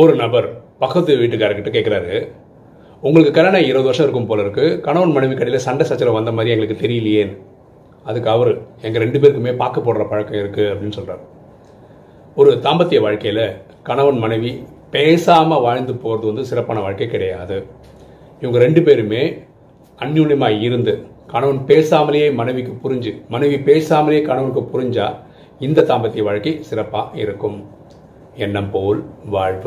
ஒரு நபர் பக்கத்து வீட்டுக்காரர்கிட்ட கேட்குறாரு உங்களுக்கு கல்யாணம் இருபது வருஷம் இருக்கும் போல இருக்குது கணவன் மனைவி கடையில் சண்டை சச்சரவு வந்த மாதிரி எங்களுக்கு தெரியலையே. அதுக்கு அவர் எங்கள் ரெண்டு பேருக்குமே பார்க்க போடுற பழக்கம் இருக்குது அப்படின்னு சொல்கிறார் ஒரு தாம்பத்திய வாழ்க்கையில் கணவன் மனைவி பேசாமல் வாழ்ந்து போகிறது வந்து சிறப்பான வாழ்க்கை கிடையாது. இவங்க ரெண்டு பேருமே அந்யூன்யமாக இருந்து கணவன் பேசாமலேயே மனைவிக்கு புரிஞ்சு மனைவி பேசாமலேயே கணவனுக்கு புரிஞ்சால் இந்த தாம்பத்திய வாழ்க்கை சிறப்பாக இருக்கும். எண்ணம் போல் வாழ்வு.